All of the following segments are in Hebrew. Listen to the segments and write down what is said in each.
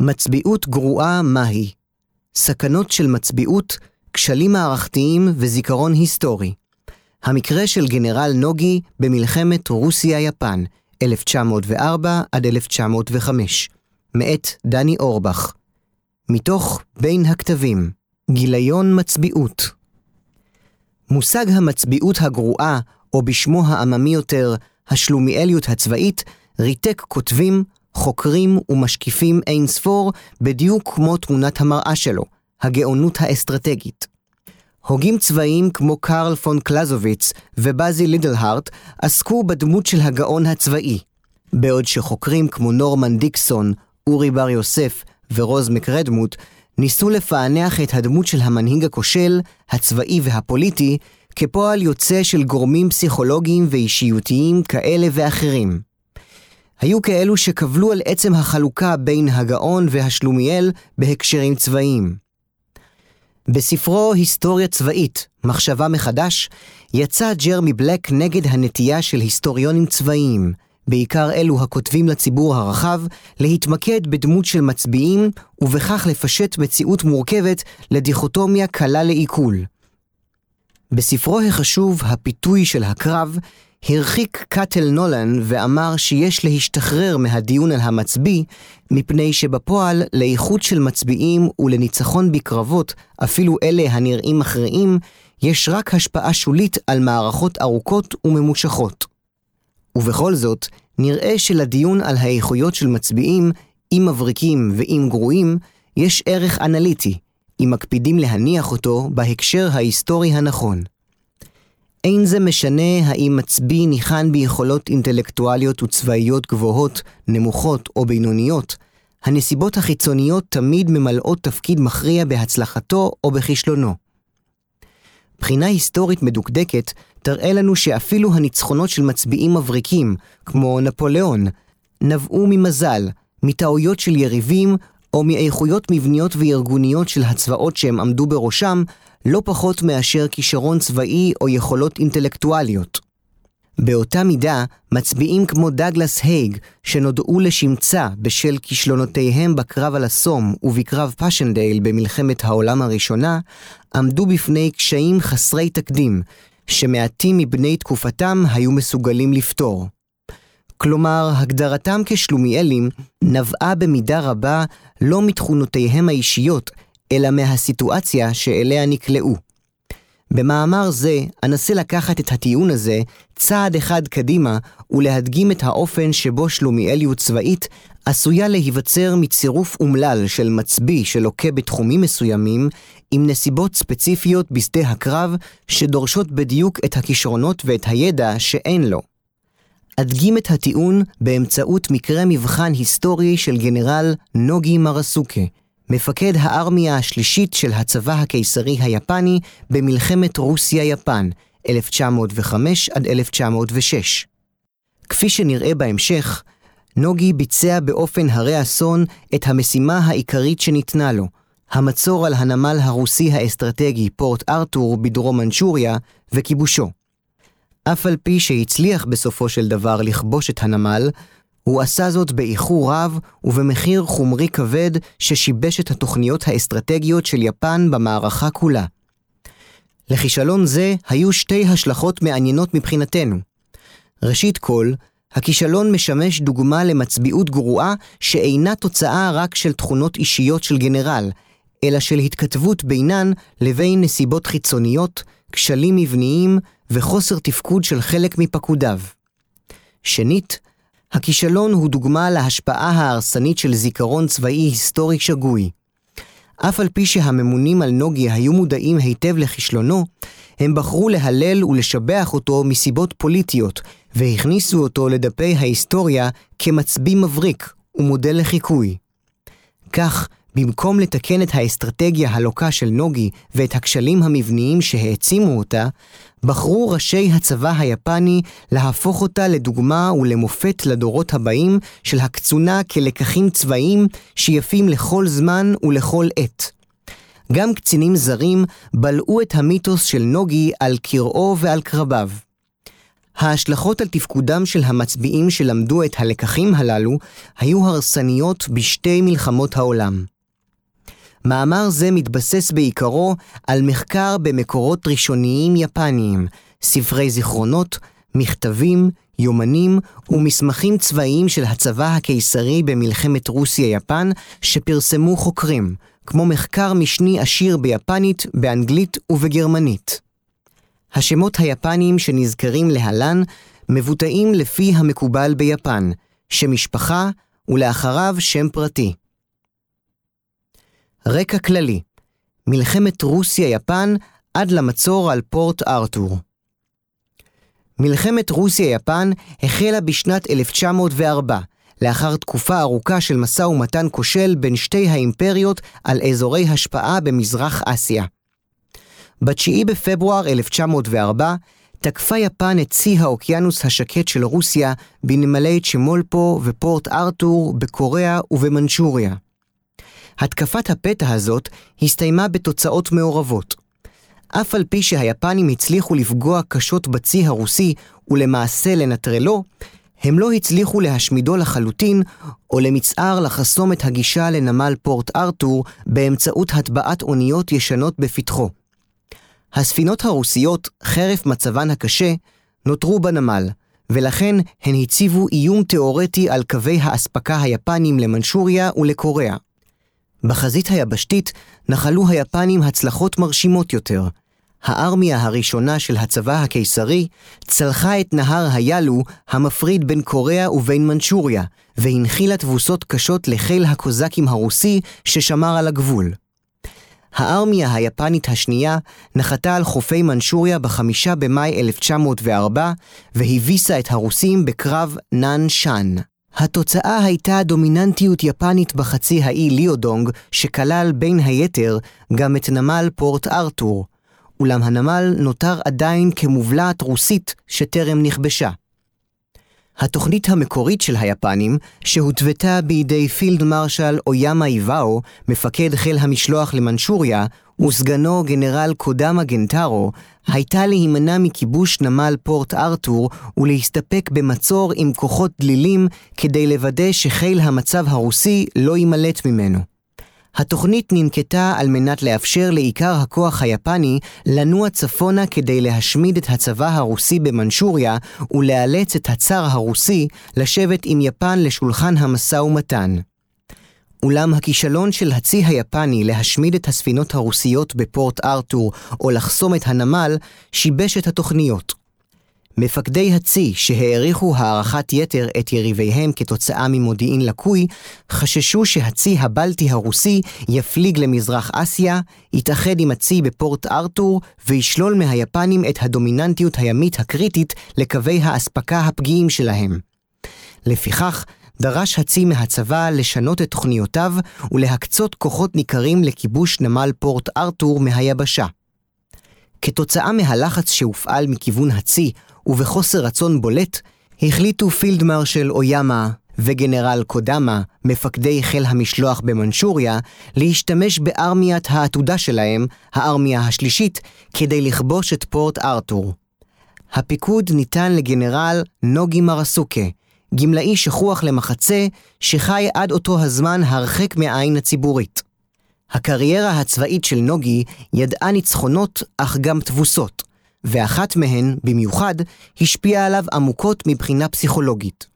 מצביעות גרועה מהי? סכנות של מצביעות, כשלים מערכתיים וזיכרון היסטורי. המקרה של גנרל נוגי במלחמת רוסיה-יפן, 1904 עד 1905, מאת דני אורבך. מתוך בין הכתבים, גיליון מצביעות. מושג המצביעות הגרועה, או בשמו העממי יותר, השלומיאליות הצבאית, ריתק כותבים, חוקרים ומשקיפים אין ספור בדיוק כמו תמונת המראה שלו, הגאונות האסטרטגית. הוגים צבאיים כמו קרל פון קלזוביץ ובאזי לידלהארט עסקו בדמות של הגאון הצבאי, בעוד שחוקרים כמו נורמן דיקסון, אורי בר יוסף ורוז מקרדמוט ניסו לפענח את הדמות של המנהיג הכושל, הצבאי והפוליטי, כפועל יוצא של גורמים פסיכולוגיים ואישיותיים כאלה ואחרים. היו כאלו שקבלו על עצם החלוקה בין הגאון והשלומיאל בהקשרים צבאיים. בספרו היסטוריה צבאית, מחשבה מחדש, יצא ג'רמי בלק נגד הנטייה של היסטוריונים צבאיים, בעיקר אלו הכותבים לציבור הרחב, להתמקד בדמות של מצביעים, ובכך לפשט מציאות מורכבת לדיכוטומיה קלה לעיכול. בספרו החשוב "הפיתוי של הקרב", הרחיק קאטל נולן ואמר שיש להשתחרר מהדיון על המצביא, מפני שבפועל לאיכות של מצביעים ולניצחון בקרבות, אפילו אלה הנראים מכריעים, יש רק השפעה שולית על מערכות ארוכות וממושכות. ובכל זאת, נראה שלדיון על האיכויות של מצביעים, אם מבריקים ואם גרועים, יש ערך אנליטי, אם מקפידים להניח אותו בהקשר ההיסטורי הנכון. אין זה משנה האם מצביא ניחן ביכולות אינטלקטואליות וצבאיות גבוהות, נמוכות או בינוניות, הנסיבות החיצוניות תמיד ממלאות תפקיד מכריע בהצלחתו או בכישלונו. בחינה היסטורית מדוקדקת תראה לנו שאפילו הניצחונות של מצביעים מבריקים, כמו נפוליאון, נבעו ממזל, מטעויות של יריבים, או מאיכויות מבניות וארגוניות של הצבאות שהם עמדו בראשם, לא פחות מאשר כישרון צבאי או יכולות אינטלקטואליות. באותה מידה, מצביעים כמו דאגלס הייג, שנודעו לשמצה בשל כישלונותיהם בקרב על הסום ובקרב פשנדייל במלחמת העולם הראשונה, עמדו בפני קשיים חסרי תקדים, שמעטים מבני תקופתם היו מסוגלים לפתור. כלומר, הגדרתם כשלומיאלים נבעה במידה רבה לא מתכונותיהם האישיות, אלא מהסיטואציה שאליה נקלעו. במאמר זה אנסה לקחת את הטיעון הזה צעד אחד קדימה ולהדגים את האופן שבו שלומיאליות צבאית עשויה להיווצר מצירוף אומלל של מצביא שלוקה בתחומים מסוימים עם נסיבות ספציפיות בשדה הקרב שדורשות בדיוק את הכישרונות ואת הידע שאין לו. אדגים את הטיעון באמצעות מקרה מבחן היסטורי של גנרל נוגי מרסוקה, מפקד הארמיה השלישית של הצבא הקיסרי היפני במלחמת רוסיה-יפן, 1905 עד 1906. כפי שנראה בהמשך, נוגי ביצע באופן הרי אסון את המשימה העיקרית שניתנה לו, המצור על הנמל הרוסי האסטרטגי פורט ארתור בדרום מנצ'וריה וכיבושו. אף על פי שהצליח בסופו של דבר לכבוש את הנמל, הוא עשה זאת באיחור רב ובמחיר חומרי כבד ששיבש את התוכניות האסטרטגיות של יפן במערכה כולה. לכישלון זה היו שתי השלכות מעניינות מבחינתנו. ראשית כל, הכישלון משמש דוגמה למצביעות גרועה שאינה תוצאה רק של תכונות אישיות של גנרל, אלא של התכתבות בינן לבין נסיבות חיצוניות, כשלים מבניים וחוסר תפקוד של חלק מפקודיו. שנית, הכישלון הוא דוגמה להשפעה ההרסנית של זיכרון צבאי היסטורי שגוי. אף על פי שהממונים על נוגי היו מודעים היטב לכישלונו, הם בחרו להלל ולשבח אותו מסיבות פוליטיות, והכניסו אותו לדפי ההיסטוריה כמצביא מבריק ומודל לחיקוי. כך, במקום לתקן את האסטרטגיה הלוקה של נוגי ואת הכשלים המבניים שהעצימו אותה, בחרו ראשי הצבא היפני להפוך אותה לדוגמה ולמופת לדורות הבאים של הקצונה כלקחים צבאיים שיפים לכל זמן ולכל עת. גם קצינים זרים בלעו את המיתוס של נוגי על קראו ועל קרביו. ההשלכות על תפקודם של המצביעים שלמדו את הלקחים הללו היו הרסניות בשתי מלחמות העולם. מאמר זה מתבסס בעיקרו על מחקר במקורות ראשוניים יפניים, ספרי זיכרונות, מכתבים, יומנים ומסמכים צבאיים של הצבא הקיסרי במלחמת רוסיה-יפן שפרסמו חוקרים, כמו מחקר משני עשיר ביפנית, באנגלית ובגרמנית. השמות היפניים שנזכרים להלן מבוטאים לפי המקובל ביפן, שם משפחה ולאחריו שם פרטי. רקע כללי מלחמת רוסיה-יפן עד למצור על פורט ארתור. מלחמת רוסיה-יפן החלה בשנת 1904, לאחר תקופה ארוכה של משא ומתן כושל בין שתי האימפריות על אזורי השפעה במזרח אסיה. ב-9 בפברואר 1904 תקפה יפן את צי האוקיינוס השקט של רוסיה בנמלי צ'מולפו ופורט ארתור בקוריאה ובמנצ'וריה. התקפת הפתע הזאת הסתיימה בתוצאות מעורבות. אף על פי שהיפנים הצליחו לפגוע קשות בצי הרוסי ולמעשה לנטרלו, הם לא הצליחו להשמידו לחלוטין, או למצער לחסום את הגישה לנמל פורט ארתור באמצעות הטבעת אוניות ישנות בפתחו. הספינות הרוסיות, חרף מצבן הקשה, נותרו בנמל, ולכן הן הציבו איום תאורטי על קווי האספקה היפנים למנשוריה ולקוריאה. בחזית היבשתית נחלו היפנים הצלחות מרשימות יותר. הארמיה הראשונה של הצבא הקיסרי צלחה את נהר היאלו המפריד בין קוריאה ובין מנצ'וריה, והנחילה תבוסות קשות לחיל הקוזקים הרוסי ששמר על הגבול. הארמיה היפנית השנייה נחתה על חופי מנצ'וריה בחמישה במאי 1904 והביסה את הרוסים בקרב נאן שאן. התוצאה הייתה דומיננטיות יפנית בחצי האי ליאודונג, שכלל בין היתר גם את נמל פורט ארתור, אולם הנמל נותר עדיין כמובלעת רוסית שטרם נכבשה. התוכנית המקורית של היפנים, שהותוותה בידי פילד מרשל אויאמה איבאו, מפקד חיל המשלוח למנצ'וריה, וסגנו גנרל קודמה גנטרו, הייתה להימנע מכיבוש נמל פורט ארתור ולהסתפק במצור עם כוחות דלילים כדי לוודא שחיל המצב הרוסי לא יימלט ממנו. התוכנית ננקטה על מנת לאפשר לעיקר הכוח היפני לנוע צפונה כדי להשמיד את הצבא הרוסי במנשוריה ולאלץ את הצאר הרוסי לשבת עם יפן לשולחן המשא ומתן. אולם הכישלון של הצי היפני להשמיד את הספינות הרוסיות בפורט ארתור או לחסום את הנמל שיבש את התוכניות. מפקדי הצי שהעריכו הערכת יתר את יריביהם כתוצאה ממודיעין לקוי, חששו שהצי הבלטי הרוסי יפליג למזרח אסיה, יתאחד עם הצי בפורט ארתור וישלול מהיפנים את הדומיננטיות הימית הקריטית לקווי האספקה הפגיעים שלהם. לפיכך, דרש הצי מהצבא לשנות את תוכניותיו ולהקצות כוחות ניכרים לכיבוש נמל פורט ארתור מהיבשה. כתוצאה מהלחץ שהופעל מכיוון הצי ובחוסר רצון בולט, החליטו פילד מרשל אויאמה וגנרל קודמה, מפקדי חיל המשלוח במנשוריה, להשתמש בארמיית העתודה שלהם, הארמיה השלישית, כדי לכבוש את פורט ארתור. הפיקוד ניתן לגנרל נוגי מרסוקה, גמלאי שכוח למחצה, שחי עד אותו הזמן הרחק מהעין הציבורית. הקריירה הצבאית של נוגי ידעה ניצחונות, אך גם תבוסות. ואחת מהן, במיוחד, השפיעה עליו עמוקות מבחינה פסיכולוגית.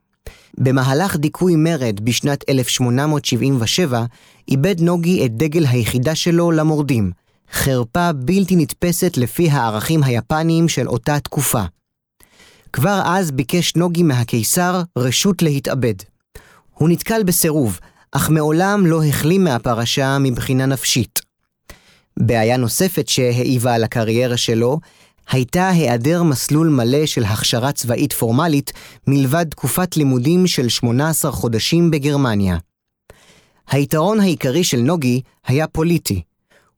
במהלך דיכוי מרד בשנת 1877, איבד נוגי את דגל היחידה שלו למורדים, חרפה בלתי נתפסת לפי הערכים היפניים של אותה תקופה. כבר אז ביקש נוגי מהקיסר רשות להתאבד. הוא נתקל בסירוב, אך מעולם לא החלים מהפרשה מבחינה נפשית. בעיה נוספת שהעיבה על הקריירה שלו הייתה היעדר מסלול מלא של הכשרה צבאית פורמלית מלבד תקופת לימודים של 18 חודשים בגרמניה. היתרון העיקרי של נוגי היה פוליטי.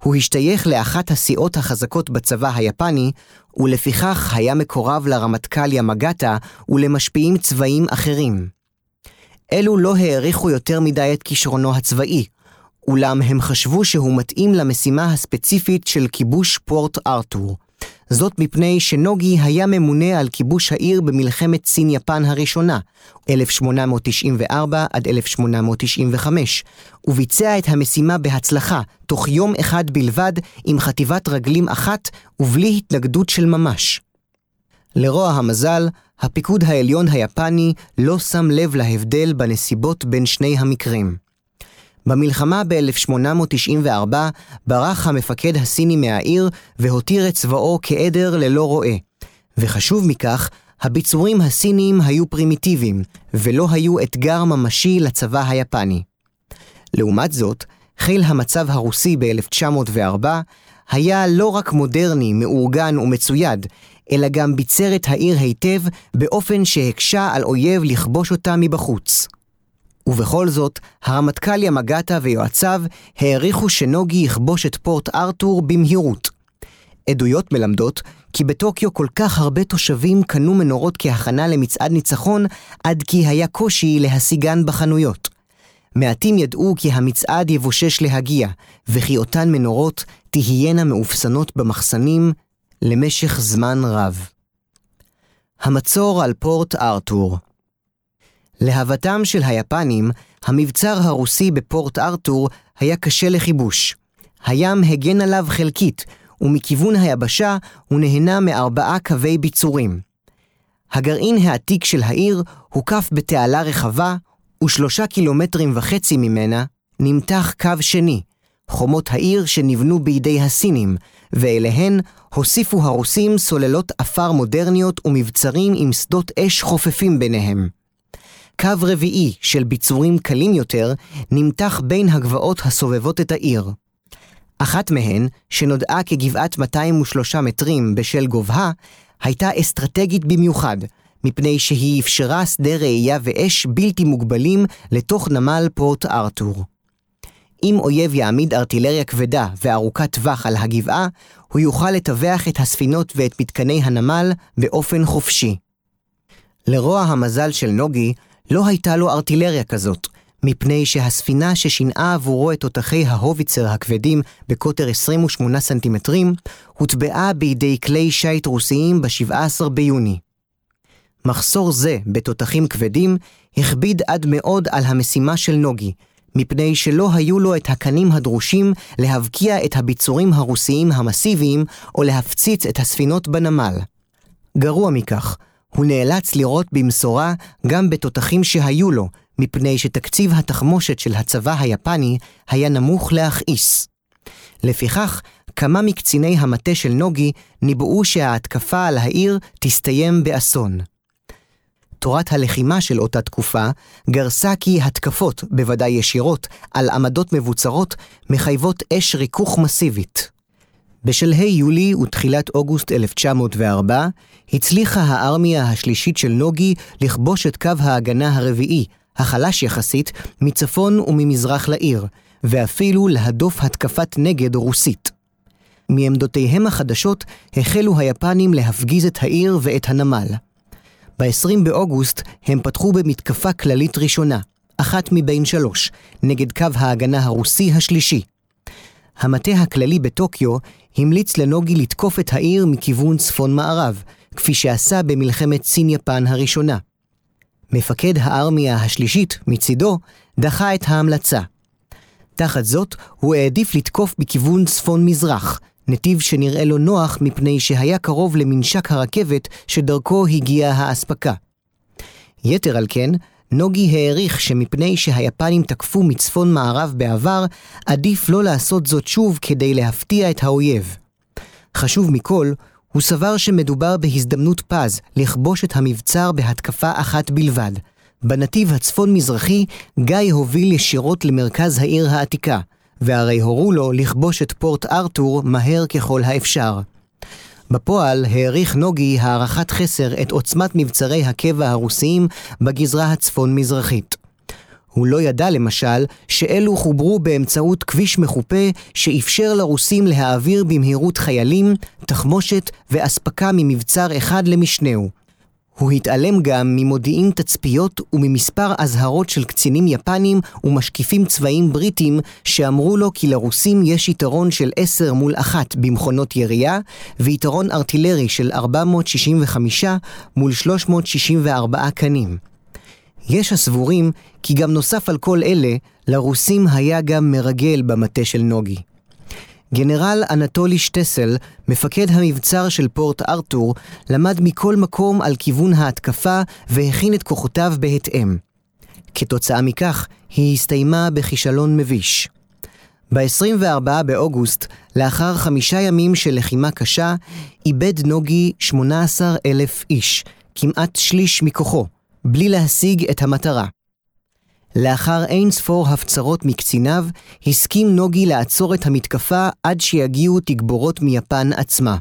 הוא השתייך לאחת הסיעות החזקות בצבא היפני, ולפיכך היה מקורב לרמטכ"ל ימגטה ולמשפיעים צבאיים אחרים. אלו לא העריכו יותר מדי את כישרונו הצבאי, אולם הם חשבו שהוא מתאים למשימה הספציפית של כיבוש פורט ארתור. זאת מפני שנוגי היה ממונה על כיבוש העיר במלחמת סין-יפן הראשונה, 1894 עד 1895, וביצע את המשימה בהצלחה, תוך יום אחד בלבד, עם חטיבת רגלים אחת ובלי התנגדות של ממש. לרוע המזל, הפיקוד העליון היפני לא שם לב להבדל בנסיבות בין שני המקרים. במלחמה ב-1894 ברח המפקד הסיני מהעיר והותיר את צבאו כעדר ללא רועה. וחשוב מכך, הביצורים הסיניים היו פרימיטיביים, ולא היו אתגר ממשי לצבא היפני. לעומת זאת, חיל המצב הרוסי ב-1904 היה לא רק מודרני, מאורגן ומצויד, אלא גם ביצר את העיר היטב באופן שהקשה על אויב לכבוש אותה מבחוץ. ובכל זאת, הרמטכ"ל ימגטה ויועציו העריכו שנוגי יכבוש את פורט ארתור במהירות. עדויות מלמדות כי בטוקיו כל כך הרבה תושבים קנו מנורות כהכנה למצעד ניצחון, עד כי היה קושי להשיגן בחנויות. מעטים ידעו כי המצעד יבושש להגיע, וכי אותן מנורות תהיינה מאופסנות במחסנים למשך זמן רב. המצור על פורט ארתור להוותם של היפנים, המבצר הרוסי בפורט ארתור היה קשה לכיבוש. הים הגן עליו חלקית, ומכיוון היבשה הוא נהנה מארבעה קווי ביצורים. הגרעין העתיק של העיר הוקף בתעלה רחבה, ושלושה קילומטרים וחצי ממנה נמתח קו שני, חומות העיר שנבנו בידי הסינים, ואליהן הוסיפו הרוסים סוללות עפר מודרניות ומבצרים עם שדות אש חופפים ביניהם. קו רביעי של ביצורים קלים יותר נמתח בין הגבעות הסובבות את העיר. אחת מהן, שנודעה כגבעת 203 מטרים בשל גובהה, הייתה אסטרטגית במיוחד, מפני שהיא אפשרה שדה ראייה ואש בלתי מוגבלים לתוך נמל פורט ארתור. אם אויב יעמיד ארטילריה כבדה וארוכת טווח על הגבעה, הוא יוכל לטווח את הספינות ואת מתקני הנמל באופן חופשי. לרוע המזל של נוגי, לא הייתה לו ארטילריה כזאת, מפני שהספינה ששינעה עבורו את תותחי ההוביצר הכבדים בקוטר 28 סנטימטרים, הוטבעה בידי כלי שיט רוסיים ב-17 ביוני. מחסור זה בתותחים כבדים הכביד עד מאוד על המשימה של נוגי, מפני שלא היו לו את הקנים הדרושים להבקיע את הביצורים הרוסיים המסיביים או להפציץ את הספינות בנמל. גרוע מכך, הוא נאלץ לירות במשורה גם בתותחים שהיו לו, מפני שתקציב התחמושת של הצבא היפני היה נמוך להכעיס. לפיכך, כמה מקציני המטה של נוגי ניבאו שההתקפה על העיר תסתיים באסון. תורת הלחימה של אותה תקופה גרסה כי התקפות, בוודאי ישירות, על עמדות מבוצרות, מחייבות אש ריכוך מסיבית. בשלהי יולי ותחילת אוגוסט 1904, הצליחה הארמיה השלישית של נוגי לכבוש את קו ההגנה הרביעי, החלש יחסית, מצפון וממזרח לעיר, ואפילו להדוף התקפת נגד רוסית. מעמדותיהם החדשות החלו היפנים להפגיז את העיר ואת הנמל. ב-20 באוגוסט הם פתחו במתקפה כללית ראשונה, אחת מבין שלוש, נגד קו ההגנה הרוסי השלישי. המטה הכללי בטוקיו המליץ לנוגי לתקוף את העיר מכיוון צפון-מערב, כפי שעשה במלחמת סין-יפן הראשונה. מפקד הארמיה השלישית, מצידו, דחה את ההמלצה. תחת זאת, הוא העדיף לתקוף בכיוון צפון-מזרח, נתיב שנראה לו נוח מפני שהיה קרוב למנשק הרכבת שדרכו הגיעה האספקה. יתר על כן, נוגי העריך שמפני שהיפנים תקפו מצפון מערב בעבר, עדיף לא לעשות זאת שוב כדי להפתיע את האויב. חשוב מכל, הוא סבר שמדובר בהזדמנות פז לכבוש את המבצר בהתקפה אחת בלבד. בנתיב הצפון-מזרחי, גיא הוביל ישירות למרכז העיר העתיקה, והרי הורו לו לכבוש את פורט ארתור מהר ככל האפשר. בפועל העריך נוגי הערכת חסר את עוצמת מבצרי הקבע הרוסיים בגזרה הצפון-מזרחית. הוא לא ידע למשל שאלו חוברו באמצעות כביש מחופה שאפשר לרוסים להעביר במהירות חיילים, תחמושת ואספקה ממבצר אחד למשנהו. הוא התעלם גם ממודיעין תצפיות וממספר אזהרות של קצינים יפנים ומשקיפים צבאיים בריטים שאמרו לו כי לרוסים יש יתרון של 10 מול 1 במכונות ירייה ויתרון ארטילרי של 465 מול 364 קנים. יש הסבורים כי גם נוסף על כל אלה, לרוסים היה גם מרגל במטה של נוגי. גנרל אנטולי שטסל, מפקד המבצר של פורט ארתור, למד מכל מקום על כיוון ההתקפה והכין את כוחותיו בהתאם. כתוצאה מכך, היא הסתיימה בכישלון מביש. ב-24 באוגוסט, לאחר חמישה ימים של לחימה קשה, איבד נוגי 18 אלף איש, כמעט שליש מכוחו, בלי להשיג את המטרה. לאחר אין ספור הפצרות מקציניו, הסכים נוגי לעצור את המתקפה עד שיגיעו תגבורות מיפן עצמה.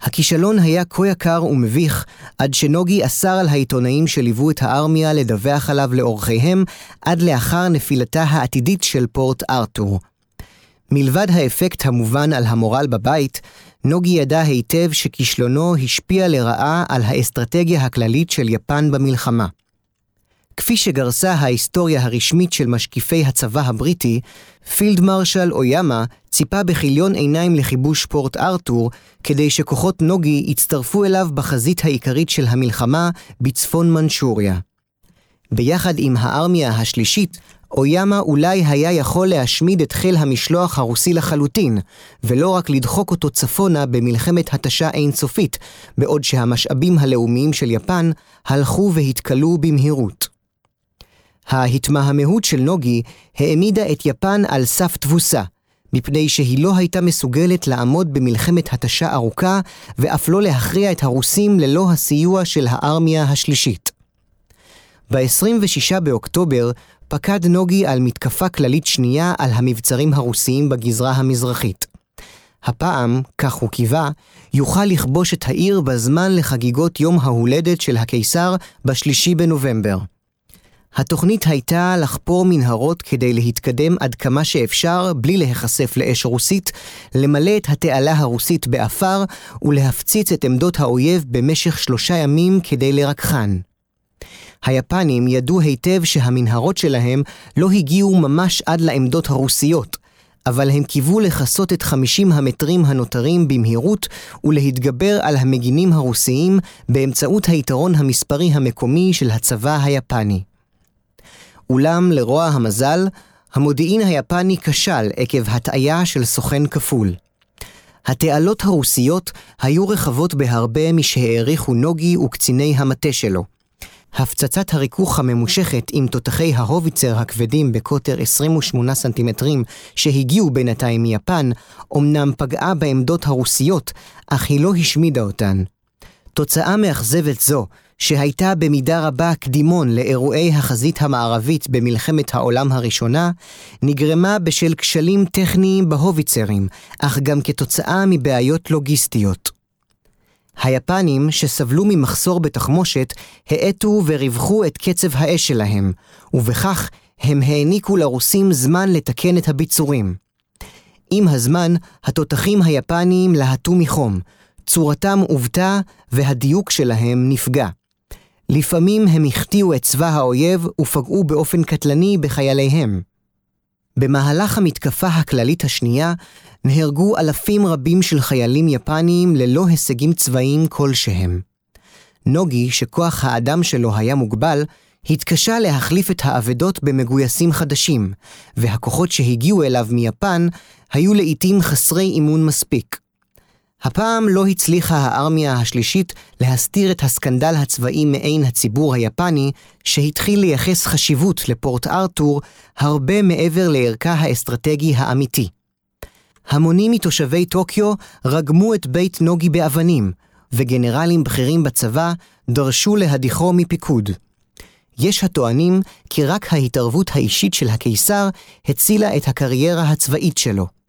הכישלון היה כה יקר ומביך, עד שנוגי אסר על העיתונאים שליוו את הארמיה לדווח עליו לאורחיהם, עד לאחר נפילתה העתידית של פורט ארתור. מלבד האפקט המובן על המורל בבית, נוגי ידע היטב שכישלונו השפיע לרעה על האסטרטגיה הכללית של יפן במלחמה. כפי שגרסה ההיסטוריה הרשמית של משקיפי הצבא הבריטי, פילד מרשל אויאמה ציפה בכיליון עיניים לכיבוש פורט ארתור, כדי שכוחות נוגי יצטרפו אליו בחזית העיקרית של המלחמה בצפון מנשוריה. ביחד עם הארמיה השלישית, אויאמה אולי היה יכול להשמיד את חיל המשלוח הרוסי לחלוטין, ולא רק לדחוק אותו צפונה במלחמת התשה אינסופית, בעוד שהמשאבים הלאומיים של יפן הלכו והתכלו במהירות. ההתמהמהות של נוגי העמידה את יפן על סף תבוסה, מפני שהיא לא הייתה מסוגלת לעמוד במלחמת התשה ארוכה, ואף לא להכריע את הרוסים ללא הסיוע של הארמיה השלישית. ב-26 באוקטובר פקד נוגי על מתקפה כללית שנייה על המבצרים הרוסיים בגזרה המזרחית. הפעם, כך הוא קיווה, יוכל לכבוש את העיר בזמן לחגיגות יום ההולדת של הקיסר בשלישי בנובמבר. התוכנית הייתה לחפור מנהרות כדי להתקדם עד כמה שאפשר בלי להיחשף לאש רוסית, למלא את התעלה הרוסית בעפר ולהפציץ את עמדות האויב במשך שלושה ימים כדי לרככן. היפנים ידעו היטב שהמנהרות שלהם לא הגיעו ממש עד לעמדות הרוסיות, אבל הם קיוו לכסות את 50 המטרים הנותרים במהירות ולהתגבר על המגינים הרוסיים באמצעות היתרון המספרי המקומי של הצבא היפני. אולם לרוע המזל, המודיעין היפני כשל עקב הטעיה של סוכן כפול. התעלות הרוסיות היו רחבות בהרבה משהעריכו נוגי וקציני המטה שלו. הפצצת הריכוך הממושכת עם תותחי ההוביצר הכבדים בקוטר 28 סנטימטרים שהגיעו בינתיים מיפן, אמנם פגעה בעמדות הרוסיות, אך היא לא השמידה אותן. תוצאה מאכזבת זו, שהייתה במידה רבה קדימון לאירועי החזית המערבית במלחמת העולם הראשונה, נגרמה בשל כשלים טכניים בהוביצרים, אך גם כתוצאה מבעיות לוגיסטיות. היפנים, שסבלו ממחסור בתחמושת, האטו וריווחו את קצב האש שלהם, ובכך הם העניקו לרוסים זמן לתקן את הביצורים. עם הזמן, התותחים היפניים להטו מחום, צורתם עוותה והדיוק שלהם נפגע. לפעמים הם החטיאו את צבא האויב ופגעו באופן קטלני בחייליהם. במהלך המתקפה הכללית השנייה, נהרגו אלפים רבים של חיילים יפניים ללא הישגים צבאיים כלשהם. נוגי, שכוח האדם שלו היה מוגבל, התקשה להחליף את האבדות במגויסים חדשים, והכוחות שהגיעו אליו מיפן היו לעיתים חסרי אימון מספיק. הפעם לא הצליחה הארמיה השלישית להסתיר את הסקנדל הצבאי מעין הציבור היפני, שהתחיל לייחס חשיבות לפורט ארתור הרבה מעבר לערכה האסטרטגי האמיתי. המונים מתושבי טוקיו רגמו את בית נוגי באבנים, וגנרלים בכירים בצבא דרשו להדיחו מפיקוד. יש הטוענים כי רק ההתערבות האישית של הקיסר הצילה את הקריירה הצבאית שלו.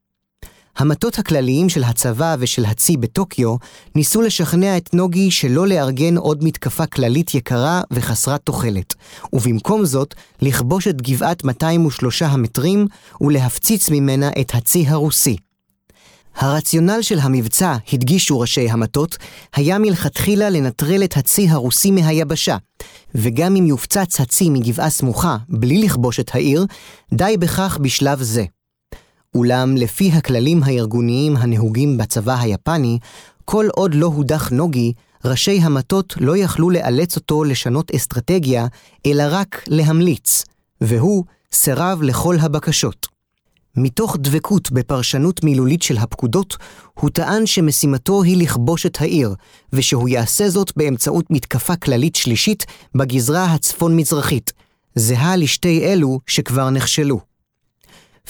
המטות הכלליים של הצבא ושל הצי בטוקיו ניסו לשכנע את נוגי שלא לארגן עוד מתקפה כללית יקרה וחסרת תוחלת, ובמקום זאת, לכבוש את גבעת 203 המטרים ולהפציץ ממנה את הצי הרוסי. הרציונל של המבצע, הדגישו ראשי המטות, היה מלכתחילה לנטרל את הצי הרוסי מהיבשה, וגם אם יופצץ הצי מגבעה סמוכה, בלי לכבוש את העיר, די בכך בשלב זה. אולם לפי הכללים הארגוניים הנהוגים בצבא היפני, כל עוד לא הודח נוגי, ראשי המטות לא יכלו לאלץ אותו לשנות אסטרטגיה, אלא רק להמליץ, והוא סירב לכל הבקשות. מתוך דבקות בפרשנות מילולית של הפקודות, הוא טען שמשימתו היא לכבוש את העיר, ושהוא יעשה זאת באמצעות מתקפה כללית שלישית בגזרה הצפון-מזרחית, זהה לשתי אלו שכבר נכשלו.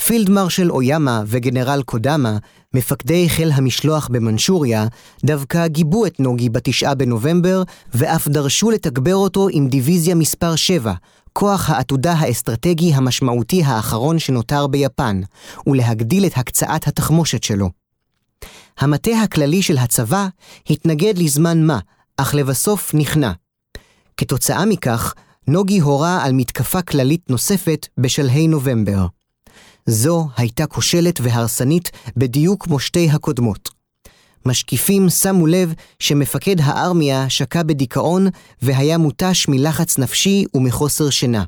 פילד מרשל אויאמה וגנרל קודמה, מפקדי חיל המשלוח במנשוריה, דווקא גיבו את נוגי בתשעה בנובמבר, ואף דרשו לתגבר אותו עם דיוויזיה מספר 7, כוח העתודה האסטרטגי המשמעותי האחרון שנותר ביפן, ולהגדיל את הקצאת התחמושת שלו. המטה הכללי של הצבא התנגד לזמן מה, אך לבסוף נכנע. כתוצאה מכך, נוגי הורה על מתקפה כללית נוספת בשלהי נובמבר. זו הייתה כושלת והרסנית בדיוק כמו שתי הקודמות. משקיפים שמו לב שמפקד הארמיה שקע בדיכאון והיה מותש מלחץ נפשי ומחוסר שינה.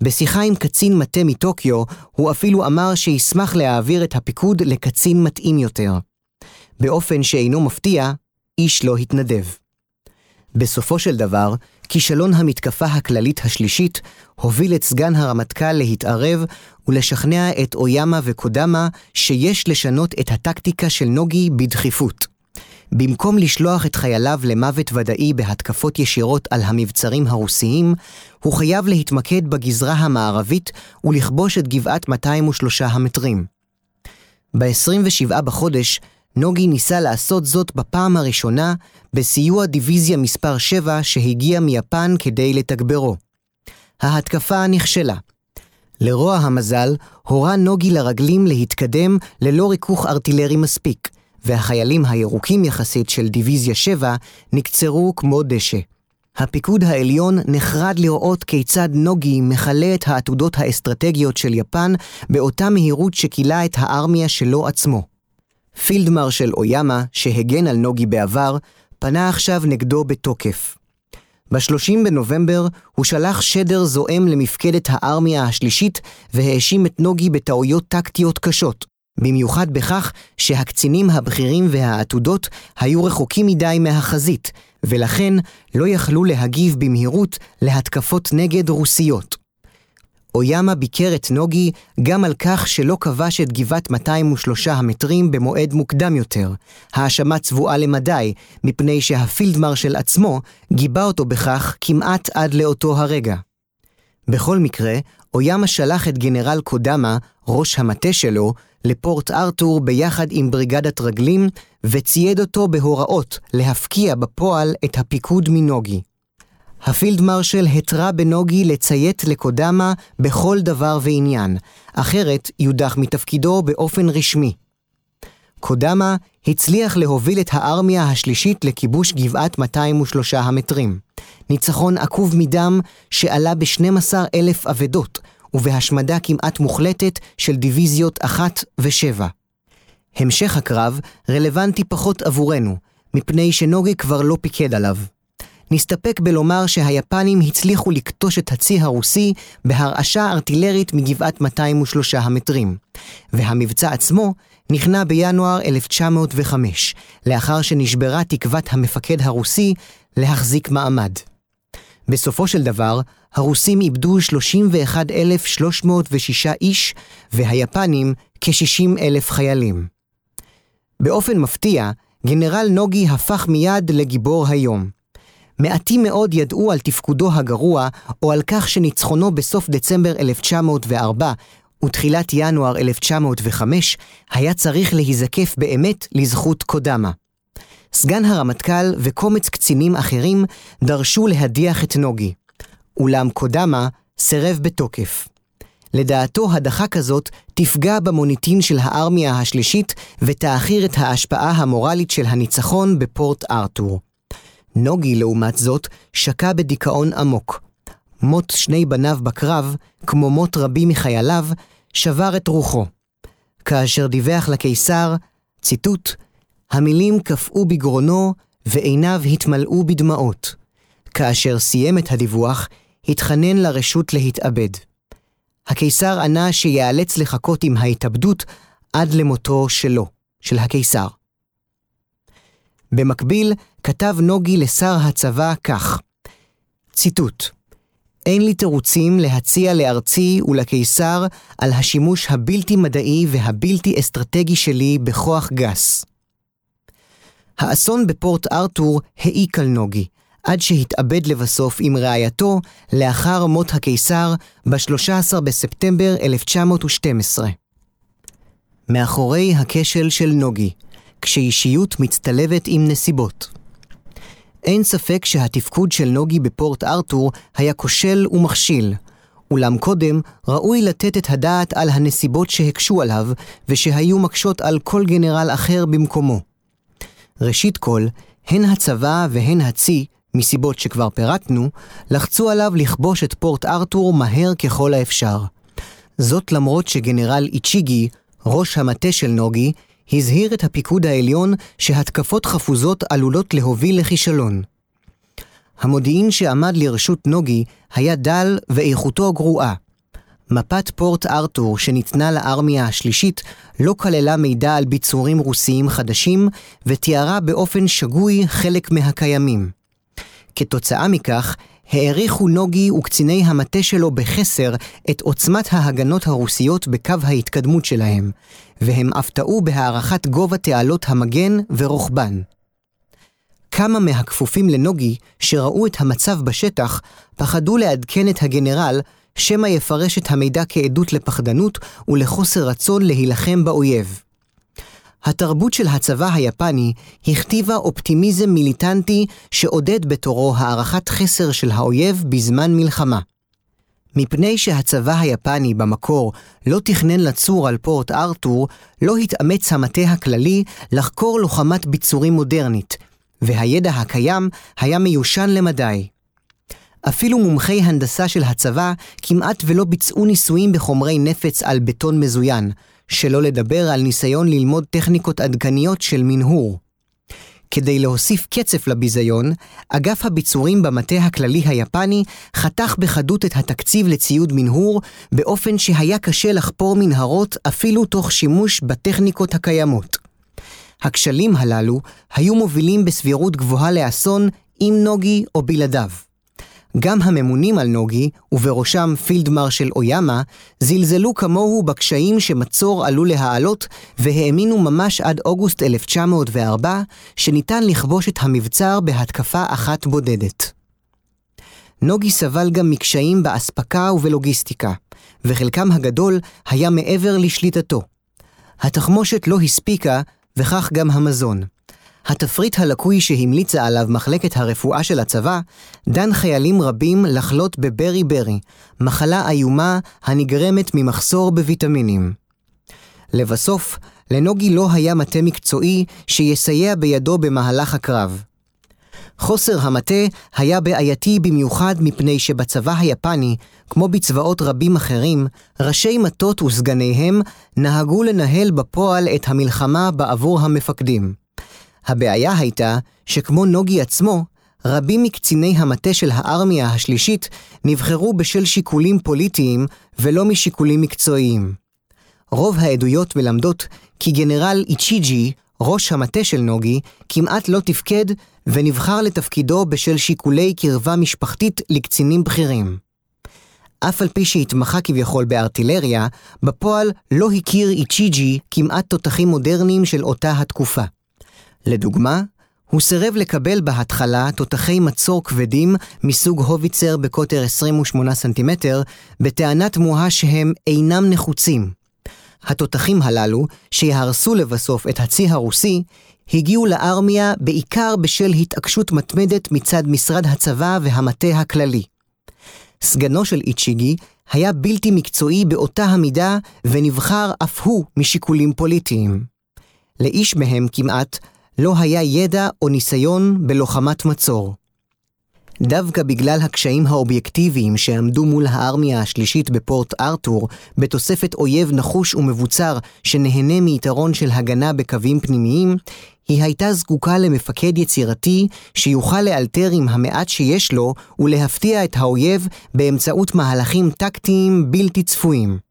בשיחה עם קצין מטה מטוקיו, הוא אפילו אמר שישמח להעביר את הפיקוד לקצין מתאים יותר. באופן שאינו מפתיע, איש לא התנדב. בסופו של דבר, כישלון המתקפה הכללית השלישית הוביל את סגן הרמטכ"ל להתערב ולשכנע את אויאמה וקודמה שיש לשנות את הטקטיקה של נוגי בדחיפות. במקום לשלוח את חייליו למוות ודאי בהתקפות ישירות על המבצרים הרוסיים, הוא חייב להתמקד בגזרה המערבית ולכבוש את גבעת 203 המטרים. ב-27 בחודש נוגי ניסה לעשות זאת בפעם הראשונה בסיוע דיוויזיה מספר 7 שהגיע מיפן כדי לתגברו. ההתקפה נכשלה. לרוע המזל, הורה נוגי לרגלים להתקדם ללא ריכוך ארטילרי מספיק, והחיילים הירוקים יחסית של דיוויזיה 7 נקצרו כמו דשא. הפיקוד העליון נחרד לראות כיצד נוגי מכלה את העתודות האסטרטגיות של יפן באותה מהירות שכילה את הארמיה שלו עצמו. פילד מרשל אויאמה, שהגן על נוגי בעבר, פנה עכשיו נגדו בתוקף. ב-30 בנובמבר הוא שלח שדר זועם למפקדת הארמיה השלישית והאשים את נוגי בטעויות טקטיות קשות, במיוחד בכך שהקצינים הבכירים והעתודות היו רחוקים מדי מהחזית, ולכן לא יכלו להגיב במהירות להתקפות נגד רוסיות. אויאמה ביקר את נוגי גם על כך שלא כבש את גבעת 203 המטרים במועד מוקדם יותר, האשמה צבועה למדי, מפני שהפילד מרשל עצמו גיבה אותו בכך כמעט עד לאותו הרגע. בכל מקרה, אויאמה שלח את גנרל קודמה, ראש המטה שלו, לפורט ארתור ביחד עם בריגדת רגלים, וצייד אותו בהוראות להפקיע בפועל את הפיקוד מנוגי. הפילד מרשל התרה בנוגי לציית לקודמה בכל דבר ועניין, אחרת יודח מתפקידו באופן רשמי. קודמה הצליח להוביל את הארמיה השלישית לכיבוש גבעת 203 המטרים. ניצחון עקוב מדם שעלה ב-12 אלף אבדות, ובהשמדה כמעט מוחלטת של דיוויזיות 1 ו-7. המשך הקרב רלוונטי פחות עבורנו, מפני שנוגי כבר לא פיקד עליו. נסתפק בלומר שהיפנים הצליחו לכתוש את הצי הרוסי בהרעשה ארטילרית מגבעת 203 המטרים, והמבצע עצמו נכנע בינואר 1905, לאחר שנשברה תקוות המפקד הרוסי להחזיק מעמד. בסופו של דבר, הרוסים איבדו 31,306 איש, והיפנים כ-60,000 חיילים. באופן מפתיע, גנרל נוגי הפך מיד לגיבור היום. מעטים מאוד ידעו על תפקודו הגרוע, או על כך שניצחונו בסוף דצמבר 1904 ותחילת ינואר 1905 היה צריך להיזקף באמת לזכות קודמה. סגן הרמטכ"ל וקומץ קצינים אחרים דרשו להדיח את נוגי. אולם קודמה סירב בתוקף. לדעתו הדחה כזאת תפגע במוניטין של הארמיה השלישית ותאכיר את ההשפעה המורלית של הניצחון בפורט ארתור. נוגי, לעומת זאת, שקע בדיכאון עמוק. מות שני בניו בקרב, כמו מות רבים מחייליו, שבר את רוחו. כאשר דיווח לקיסר, ציטוט: המילים קפאו בגרונו ועיניו התמלאו בדמעות. כאשר סיים את הדיווח, התחנן לרשות להתאבד. הקיסר ענה שיאלץ לחכות עם ההתאבדות עד למותו שלו, של הקיסר. במקביל, כתב נוגי לשר הצבא כך, ציטוט: אין לי תירוצים להציע לארצי ולקיסר על השימוש הבלתי מדעי והבלתי אסטרטגי שלי בכוח גס. האסון בפורט ארתור העיק על נוגי, עד שהתאבד לבסוף עם רעייתו לאחר מות הקיסר ב-13 בספטמבר 1912. מאחורי הכשל של נוגי, כשאישיות מצטלבת עם נסיבות. אין ספק שהתפקוד של נוגי בפורט ארתור היה כושל ומכשיל, אולם קודם ראוי לתת את הדעת על הנסיבות שהקשו עליו, ושהיו מקשות על כל גנרל אחר במקומו. ראשית כל, הן הצבא והן הצי, מסיבות שכבר פירטנו, לחצו עליו לכבוש את פורט ארתור מהר ככל האפשר. זאת למרות שגנרל איצ'יגי, ראש המטה של נוגי, הזהיר את הפיקוד העליון שהתקפות חפוזות עלולות להוביל לכישלון. המודיעין שעמד לרשות נוגי היה דל ואיכותו גרועה. מפת פורט ארתור שניתנה לארמיה השלישית לא כללה מידע על ביצורים רוסיים חדשים ותיארה באופן שגוי חלק מהקיימים. כתוצאה מכך, העריכו נוגי וקציני המטה שלו בחסר את עוצמת ההגנות הרוסיות בקו ההתקדמות שלהם, והם אף טעו בהערכת גובה תעלות המגן ורוחבן. כמה מהכפופים לנוגי, שראו את המצב בשטח, פחדו לעדכן את הגנרל, שמא יפרש את המידע כעדות לפחדנות ולחוסר רצון להילחם באויב. התרבות של הצבא היפני הכתיבה אופטימיזם מיליטנטי שעודד בתורו הערכת חסר של האויב בזמן מלחמה. מפני שהצבא היפני במקור לא תכנן לצור על פורט ארתור, לא התאמץ המטה הכללי לחקור לוחמת ביצורים מודרנית, והידע הקיים היה מיושן למדי. אפילו מומחי הנדסה של הצבא כמעט ולא ביצעו ניסויים בחומרי נפץ על בטון מזוין, שלא לדבר על ניסיון ללמוד טכניקות עדכניות של מנהור. כדי להוסיף קצף לביזיון, אגף הביצורים במטה הכללי היפני חתך בחדות את התקציב לציוד מנהור, באופן שהיה קשה לחפור מנהרות אפילו תוך שימוש בטכניקות הקיימות. הכשלים הללו היו מובילים בסבירות גבוהה לאסון עם נוגי או בלעדיו. גם הממונים על נוגי, ובראשם פילד מרשל אויאמה, זלזלו כמוהו בקשיים שמצור עלול להעלות, והאמינו ממש עד אוגוסט 1904, שניתן לכבוש את המבצר בהתקפה אחת בודדת. נוגי סבל גם מקשיים באספקה ובלוגיסטיקה, וחלקם הגדול היה מעבר לשליטתו. התחמושת לא הספיקה, וכך גם המזון. התפריט הלקוי שהמליצה עליו מחלקת הרפואה של הצבא, דן חיילים רבים לחלות בברי ברי, מחלה איומה הנגרמת ממחסור בוויטמינים. לבסוף, לנוגי לא היה מטה מקצועי שיסייע בידו במהלך הקרב. חוסר המטה היה בעייתי במיוחד מפני שבצבא היפני, כמו בצבאות רבים אחרים, ראשי מטות וסגניהם נהגו לנהל בפועל את המלחמה בעבור המפקדים. הבעיה הייתה שכמו נוגי עצמו, רבים מקציני המטה של הארמיה השלישית נבחרו בשל שיקולים פוליטיים ולא משיקולים מקצועיים. רוב העדויות מלמדות כי גנרל איצ'יג'י, ראש המטה של נוגי, כמעט לא תפקד ונבחר לתפקידו בשל שיקולי קרבה משפחתית לקצינים בכירים. אף על פי שהתמחה כביכול בארטילריה, בפועל לא הכיר איצ'יג'י כמעט תותחים מודרניים של אותה התקופה. לדוגמה, הוא סירב לקבל בהתחלה תותחי מצור כבדים מסוג הוביצר בקוטר 28 סנטימטר, בטענה תמוהה שהם אינם נחוצים. התותחים הללו, שיהרסו לבסוף את הצי הרוסי, הגיעו לארמיה בעיקר בשל התעקשות מתמדת מצד משרד הצבא והמטה הכללי. סגנו של איצ'יגי היה בלתי מקצועי באותה המידה ונבחר אף הוא משיקולים פוליטיים. לאיש מהם כמעט לא היה ידע או ניסיון בלוחמת מצור. דווקא בגלל הקשיים האובייקטיביים שעמדו מול הארמיה השלישית בפורט ארתור, בתוספת אויב נחוש ומבוצר שנהנה מיתרון של הגנה בקווים פנימיים, היא הייתה זקוקה למפקד יצירתי שיוכל לאלתר עם המעט שיש לו ולהפתיע את האויב באמצעות מהלכים טקטיים בלתי צפויים.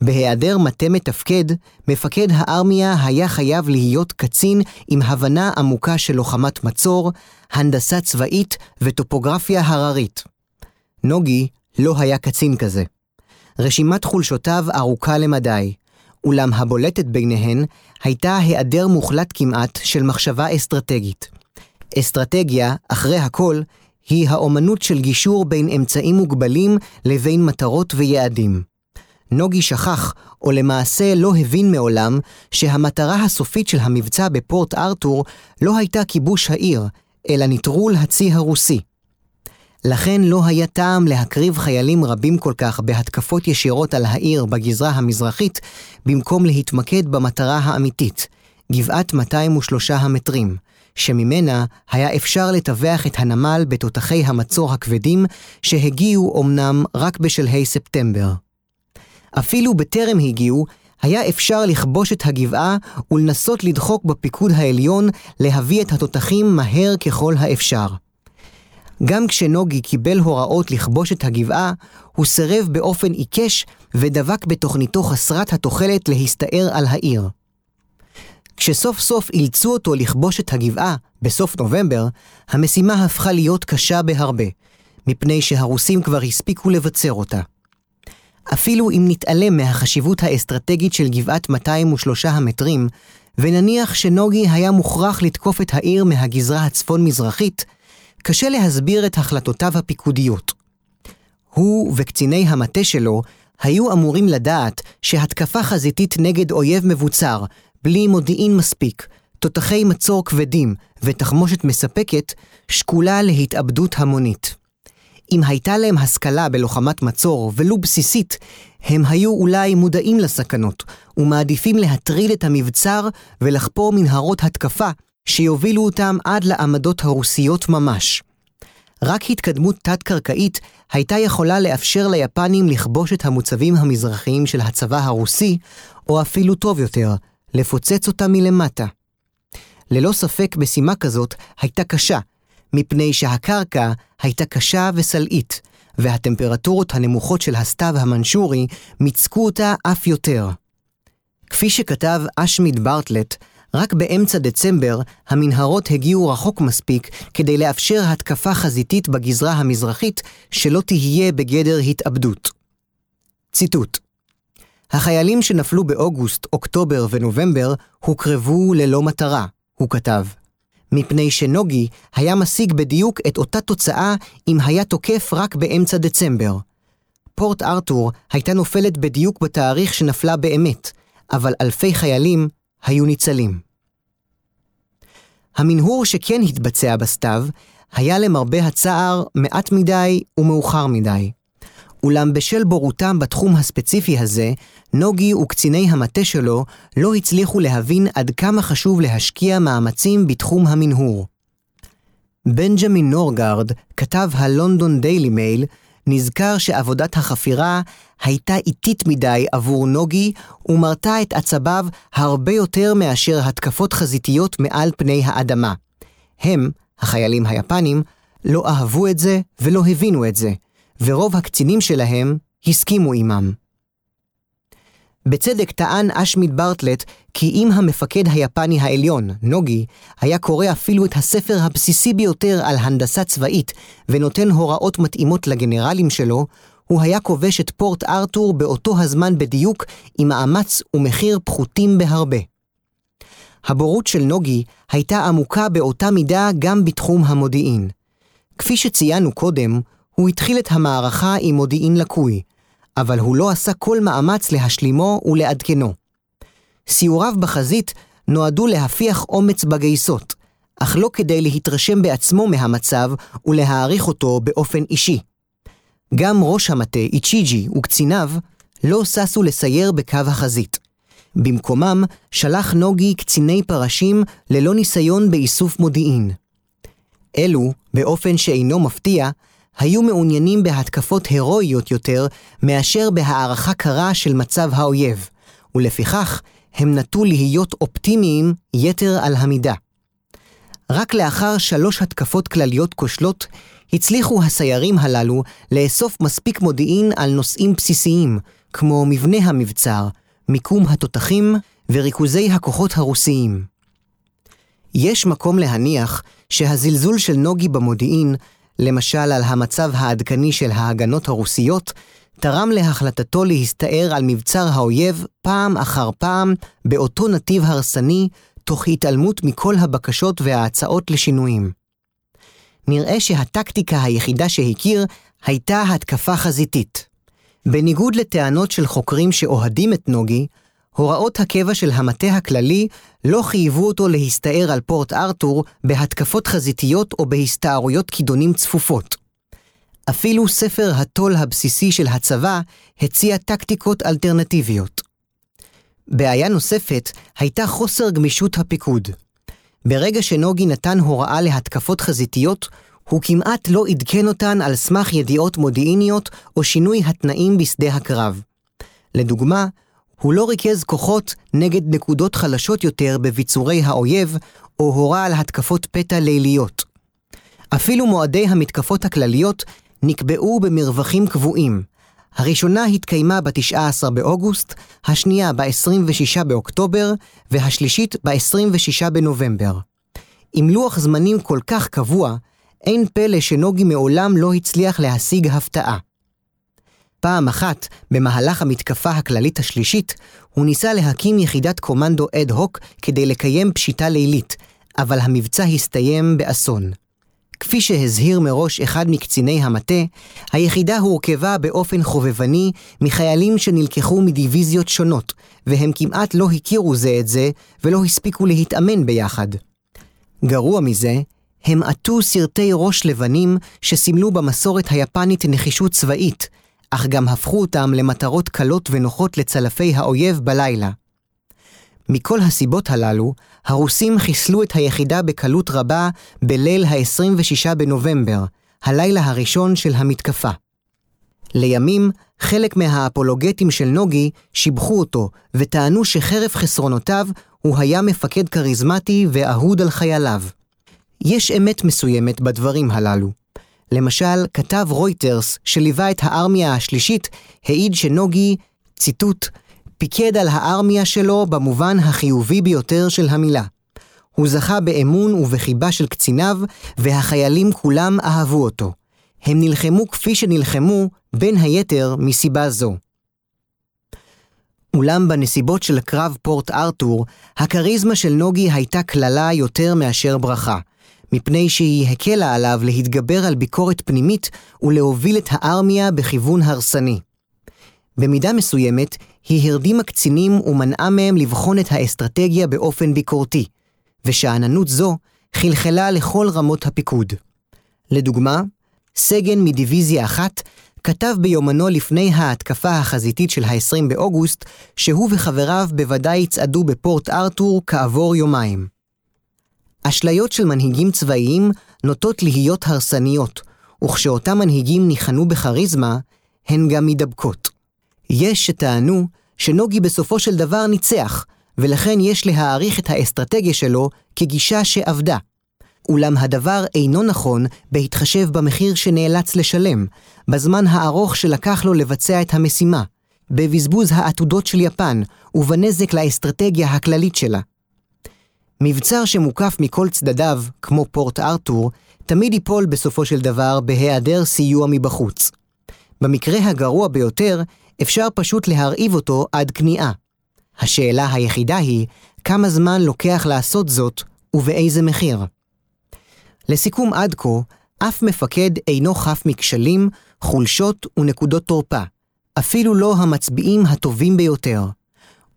בהיעדר מטה מתפקד, מפקד הארמיה היה חייב להיות קצין עם הבנה עמוקה של לוחמת מצור, הנדסה צבאית וטופוגרפיה הררית. נוגי לא היה קצין כזה. רשימת חולשותיו ארוכה למדי, אולם הבולטת ביניהן הייתה היעדר מוחלט כמעט של מחשבה אסטרטגית. אסטרטגיה, אחרי הכל, היא האומנות של גישור בין אמצעים מוגבלים לבין מטרות ויעדים. נוגי שכח, או למעשה לא הבין מעולם, שהמטרה הסופית של המבצע בפורט ארתור לא הייתה כיבוש העיר, אלא נטרול הצי הרוסי. לכן לא היה טעם להקריב חיילים רבים כל כך בהתקפות ישירות על העיר בגזרה המזרחית, במקום להתמקד במטרה האמיתית, גבעת 203 המטרים, שממנה היה אפשר לטווח את הנמל בתותחי המצור הכבדים, שהגיעו אמנם רק בשלהי ספטמבר. אפילו בטרם הגיעו, היה אפשר לכבוש את הגבעה ולנסות לדחוק בפיקוד העליון להביא את התותחים מהר ככל האפשר. גם כשנוגי קיבל הוראות לכבוש את הגבעה, הוא סירב באופן עיקש ודבק בתוכניתו חסרת התוחלת להסתער על העיר. כשסוף סוף אילצו אותו לכבוש את הגבעה, בסוף נובמבר, המשימה הפכה להיות קשה בהרבה, מפני שהרוסים כבר הספיקו לבצר אותה. אפילו אם נתעלם מהחשיבות האסטרטגית של גבעת 203 המטרים, ונניח שנוגי היה מוכרח לתקוף את העיר מהגזרה הצפון-מזרחית, קשה להסביר את החלטותיו הפיקודיות. הוא וקציני המטה שלו היו אמורים לדעת שהתקפה חזיתית נגד אויב מבוצר, בלי מודיעין מספיק, תותחי מצור כבדים ותחמושת מספקת, שקולה להתאבדות המונית. אם הייתה להם השכלה בלוחמת מצור, ולו בסיסית, הם היו אולי מודעים לסכנות, ומעדיפים להטריד את המבצר ולחפור מנהרות התקפה שיובילו אותם עד לעמדות הרוסיות ממש. רק התקדמות תת-קרקעית הייתה יכולה לאפשר ליפנים לכבוש את המוצבים המזרחיים של הצבא הרוסי, או אפילו טוב יותר, לפוצץ אותם מלמטה. ללא ספק משימה כזאת הייתה קשה, מפני שהקרקע הייתה קשה וסלעית, והטמפרטורות הנמוכות של הסתיו המנשורי מיצקו אותה אף יותר. כפי שכתב אשמיד ברטלט, רק באמצע דצמבר המנהרות הגיעו רחוק מספיק כדי לאפשר התקפה חזיתית בגזרה המזרחית שלא תהיה בגדר התאבדות. ציטוט החיילים שנפלו באוגוסט, אוקטובר ונובמבר הוקרבו ללא מטרה, הוא כתב. מפני שנוגי היה משיג בדיוק את אותה תוצאה אם היה תוקף רק באמצע דצמבר. פורט ארתור הייתה נופלת בדיוק בתאריך שנפלה באמת, אבל אלפי חיילים היו ניצלים. המנהור שכן התבצע בסתיו, היה למרבה הצער מעט מדי ומאוחר מדי. אולם בשל בורותם בתחום הספציפי הזה, נוגי וקציני המטה שלו לא הצליחו להבין עד כמה חשוב להשקיע מאמצים בתחום המנהור. בנג'מין נורגרד כתב הלונדון דיילי מייל, נזכר שעבודת החפירה הייתה איטית מדי עבור נוגי ומרתה את עצביו הרבה יותר מאשר התקפות חזיתיות מעל פני האדמה. הם, החיילים היפנים, לא אהבו את זה ולא הבינו את זה, ורוב הקצינים שלהם הסכימו עמם. בצדק טען אשמיד ברטלט כי אם המפקד היפני העליון, נוגי, היה קורא אפילו את הספר הבסיסי ביותר על הנדסה צבאית ונותן הוראות מתאימות לגנרלים שלו, הוא היה כובש את פורט ארתור באותו הזמן בדיוק עם מאמץ ומחיר פחותים בהרבה. הבורות של נוגי הייתה עמוקה באותה מידה גם בתחום המודיעין. כפי שציינו קודם, הוא התחיל את המערכה עם מודיעין לקוי, אבל הוא לא עשה כל מאמץ להשלימו ולעדכנו. סיוריו בחזית נועדו להפיח אומץ בגייסות, אך לא כדי להתרשם בעצמו מהמצב ולהעריך אותו באופן אישי. גם ראש המטה, איצ'יג'י, וקציניו לא ששו לסייר בקו החזית. במקומם שלח נוגי קציני פרשים ללא ניסיון באיסוף מודיעין. אלו, באופן שאינו מפתיע, היו מעוניינים בהתקפות הירואיות יותר מאשר בהערכה קרה של מצב האויב, ולפיכך הם נטו להיות אופטימיים יתר על המידה. רק לאחר שלוש התקפות כלליות כושלות, הצליחו הסיירים הללו לאסוף מספיק מודיעין על נושאים בסיסיים, כמו מבנה המבצר, מיקום התותחים וריכוזי הכוחות הרוסיים. יש מקום להניח שהזלזול של נוגי במודיעין, למשל על המצב העדכני של ההגנות הרוסיות, תרם להחלטתו להסתער על מבצר האויב פעם אחר פעם באותו נתיב הרסני, תוך התעלמות מכל הבקשות וההצעות לשינויים. נראה שהטקטיקה היחידה שהכיר הייתה התקפה חזיתית. בניגוד לטענות של חוקרים שאוהדים את נוגי, הוראות הקבע של המטה הכללי לא חייבו אותו להסתער על פורט ארתור בהתקפות חזיתיות או בהסתערויות כידונים צפופות. אפילו ספר הטול הבסיסי של הצבא הציע טקטיקות אלטרנטיביות. בעיה נוספת הייתה חוסר גמישות הפיקוד. ברגע שנוגי נתן הוראה להתקפות חזיתיות, הוא כמעט לא עדכן אותן על סמך ידיעות מודיעיניות או שינוי התנאים בשדה הקרב. לדוגמה, הוא לא ריכז כוחות נגד נקודות חלשות יותר בביצורי האויב, או הורה על התקפות פתע ליליות. אפילו מועדי המתקפות הכלליות נקבעו במרווחים קבועים. הראשונה התקיימה ב-19 באוגוסט, השנייה ב-26 באוקטובר, והשלישית ב-26 בנובמבר. עם לוח זמנים כל כך קבוע, אין פלא שנוגי מעולם לא הצליח להשיג הפתעה. פעם אחת, במהלך המתקפה הכללית השלישית, הוא ניסה להקים יחידת קומנדו אד הוק כדי לקיים פשיטה לילית, אבל המבצע הסתיים באסון. כפי שהזהיר מראש אחד מקציני המטה, היחידה הורכבה באופן חובבני מחיילים שנלקחו מדיוויזיות שונות, והם כמעט לא הכירו זה את זה ולא הספיקו להתאמן ביחד. גרוע מזה, הם עטו סרטי ראש לבנים שסימלו במסורת היפנית נחישות צבאית, אך גם הפכו אותם למטרות קלות ונוחות לצלפי האויב בלילה. מכל הסיבות הללו, הרוסים חיסלו את היחידה בקלות רבה בליל ה-26 בנובמבר, הלילה הראשון של המתקפה. לימים, חלק מהאפולוגטים של נוגי שיבחו אותו, וטענו שחרף חסרונותיו, הוא היה מפקד כריזמטי ואהוד על חייליו. יש אמת מסוימת בדברים הללו. למשל, כתב רויטרס, שליווה את הארמיה השלישית, העיד שנוגי, ציטוט, פיקד על הארמיה שלו במובן החיובי ביותר של המילה. הוא זכה באמון ובחיבה של קציניו, והחיילים כולם אהבו אותו. הם נלחמו כפי שנלחמו, בין היתר מסיבה זו. אולם בנסיבות של קרב פורט ארתור, הכריזמה של נוגי הייתה קללה יותר מאשר ברכה. מפני שהיא הקלה עליו להתגבר על ביקורת פנימית ולהוביל את הארמיה בכיוון הרסני. במידה מסוימת, היא הרדימה קצינים ומנעה מהם לבחון את האסטרטגיה באופן ביקורתי, ושאננות זו חלחלה לכל רמות הפיקוד. לדוגמה, סגן מדיוויזיה אחת כתב ביומנו לפני ההתקפה החזיתית של ה-20 באוגוסט, שהוא וחבריו בוודאי יצעדו בפורט ארתור כעבור יומיים. אשליות של מנהיגים צבאיים נוטות להיות הרסניות, וכשאותם מנהיגים ניחנו בכריזמה, הן גם מידבקות. יש שטענו שנוגי בסופו של דבר ניצח, ולכן יש להעריך את האסטרטגיה שלו כגישה שעבדה. אולם הדבר אינו נכון בהתחשב במחיר שנאלץ לשלם, בזמן הארוך שלקח לו לבצע את המשימה, בבזבוז העתודות של יפן ובנזק לאסטרטגיה הכללית שלה. מבצר שמוקף מכל צדדיו, כמו פורט ארתור, תמיד ייפול בסופו של דבר בהיעדר סיוע מבחוץ. במקרה הגרוע ביותר, אפשר פשוט להרעיב אותו עד כניעה. השאלה היחידה היא, כמה זמן לוקח לעשות זאת ובאיזה מחיר. לסיכום עד כה, אף מפקד אינו חף מכשלים, חולשות ונקודות תורפה, אפילו לא המצביעים הטובים ביותר.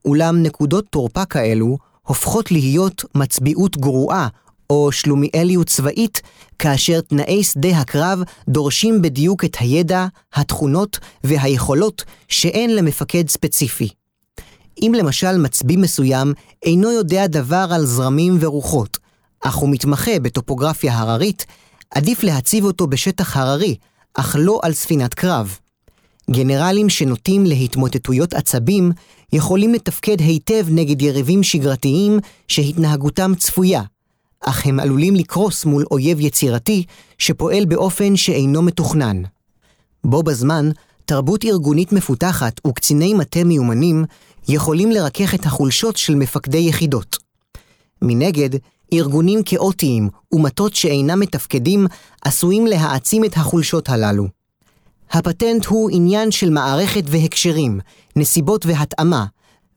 אולם נקודות תורפה כאלו הופכות להיות מצביעות גרועה או שלומיאליות צבאית, כאשר תנאי שדה הקרב דורשים בדיוק את הידע, התכונות והיכולות שאין למפקד ספציפי. אם למשל מצביא מסוים אינו יודע דבר על זרמים ורוחות, אך הוא מתמחה בטופוגרפיה הררית, עדיף להציב אותו בשטח הררי, אך לא על ספינת קרב. גנרלים שנוטים להתמוטטויות עצבים יכולים לתפקד היטב נגד יריבים שגרתיים שהתנהגותם צפויה, אך הם עלולים לקרוס מול אויב יצירתי שפועל באופן שאינו מתוכנן. בו בזמן, תרבות ארגונית מפותחת וקציני מטה מיומנים יכולים לרכך את החולשות של מפקדי יחידות. מנגד, ארגונים כאוטיים ומטות שאינם מתפקדים עשויים להעצים את החולשות הללו. הפטנט הוא עניין של מערכת והקשרים, נסיבות והתאמה,